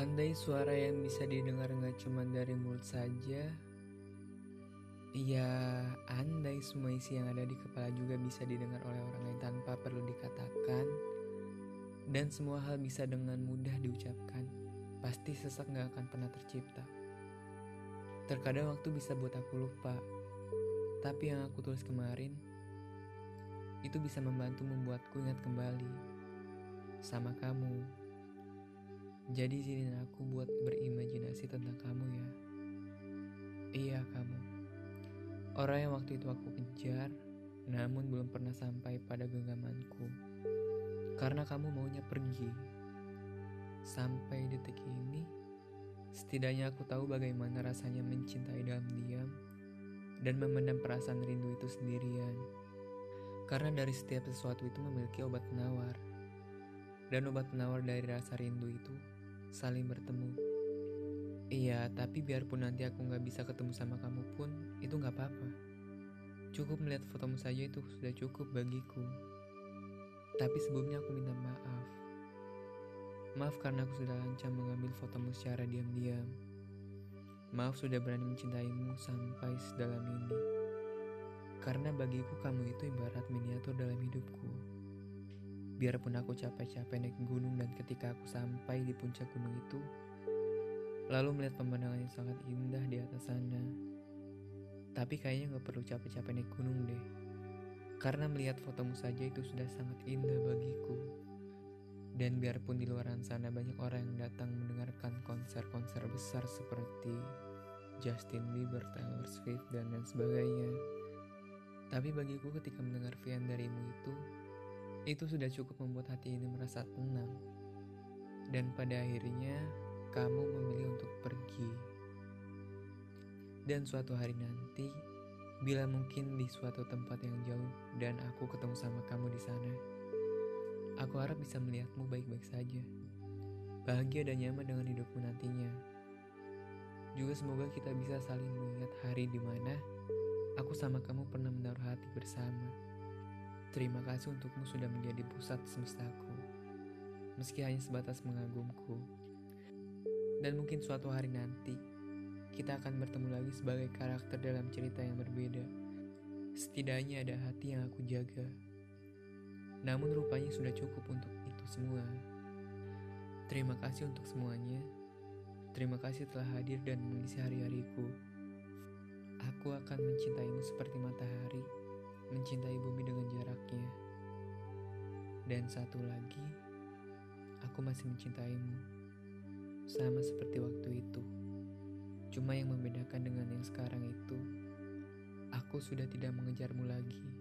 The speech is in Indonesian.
Andai suara yang bisa didengar nggak cuma dari mulut saja, ya andai semua isi yang ada di kepala juga bisa didengar oleh orang lain tanpa perlu dikatakan, dan semua hal bisa dengan mudah diucapkan, pasti sesak nggak akan pernah tercipta. Terkadang waktu bisa buat aku lupa, tapi yang aku tulis kemarin itu bisa membantu membuatku ingat kembali sama kamu jadi izinin aku buat berimajinasi tentang kamu ya. Iya kamu. Orang yang waktu itu aku kejar, namun belum pernah sampai pada genggamanku. Karena kamu maunya pergi. Sampai detik ini, setidaknya aku tahu bagaimana rasanya mencintai dalam diam dan memendam perasaan rindu itu sendirian. Karena dari setiap sesuatu itu memiliki obat penawar. Dan obat penawar dari rasa rindu itu saling bertemu. Iya, tapi biarpun nanti aku nggak bisa ketemu sama kamu pun, itu nggak apa-apa. Cukup melihat fotomu saja itu sudah cukup bagiku. Tapi sebelumnya aku minta maaf. Maaf karena aku sudah lancang mengambil fotomu secara diam-diam. Maaf sudah berani mencintaimu sampai sedalam ini. Karena bagiku kamu itu ibarat miniatur dalam hidupku. Biarpun aku capek-capek naik gunung dan ketika aku sampai di puncak gunung itu, lalu melihat pemandangan yang sangat indah di atas sana. Tapi kayaknya gak perlu capek-capek naik gunung deh. Karena melihat fotomu saja itu sudah sangat indah bagiku. Dan biarpun di luar sana banyak orang yang datang mendengarkan konser-konser besar seperti Justin Bieber, Taylor Swift, dan lain sebagainya. Tapi bagiku ketika mendengar Vian darimu itu, itu sudah cukup membuat hati ini merasa tenang. Dan pada akhirnya kamu memilih untuk pergi. Dan suatu hari nanti, bila mungkin di suatu tempat yang jauh dan aku ketemu sama kamu di sana, aku harap bisa melihatmu baik-baik saja. Bahagia dan nyaman dengan hidupmu nantinya. Juga semoga kita bisa saling mengingat hari di mana aku sama kamu pernah menaruh hati bersama. Terima kasih untukmu sudah menjadi pusat semestaku, meski hanya sebatas mengagumku. Dan mungkin suatu hari nanti, kita akan bertemu lagi sebagai karakter dalam cerita yang berbeda. Setidaknya ada hati yang aku jaga. Namun rupanya sudah cukup untuk itu semua. Terima kasih untuk semuanya. Terima kasih telah hadir dan mengisi hari-hariku. Aku akan mencintaimu seperti matahari mencintai bumi dengan jaraknya. Dan satu lagi, aku masih mencintaimu. Sama seperti waktu itu. Cuma yang membedakan dengan yang sekarang itu, aku sudah tidak mengejarmu lagi.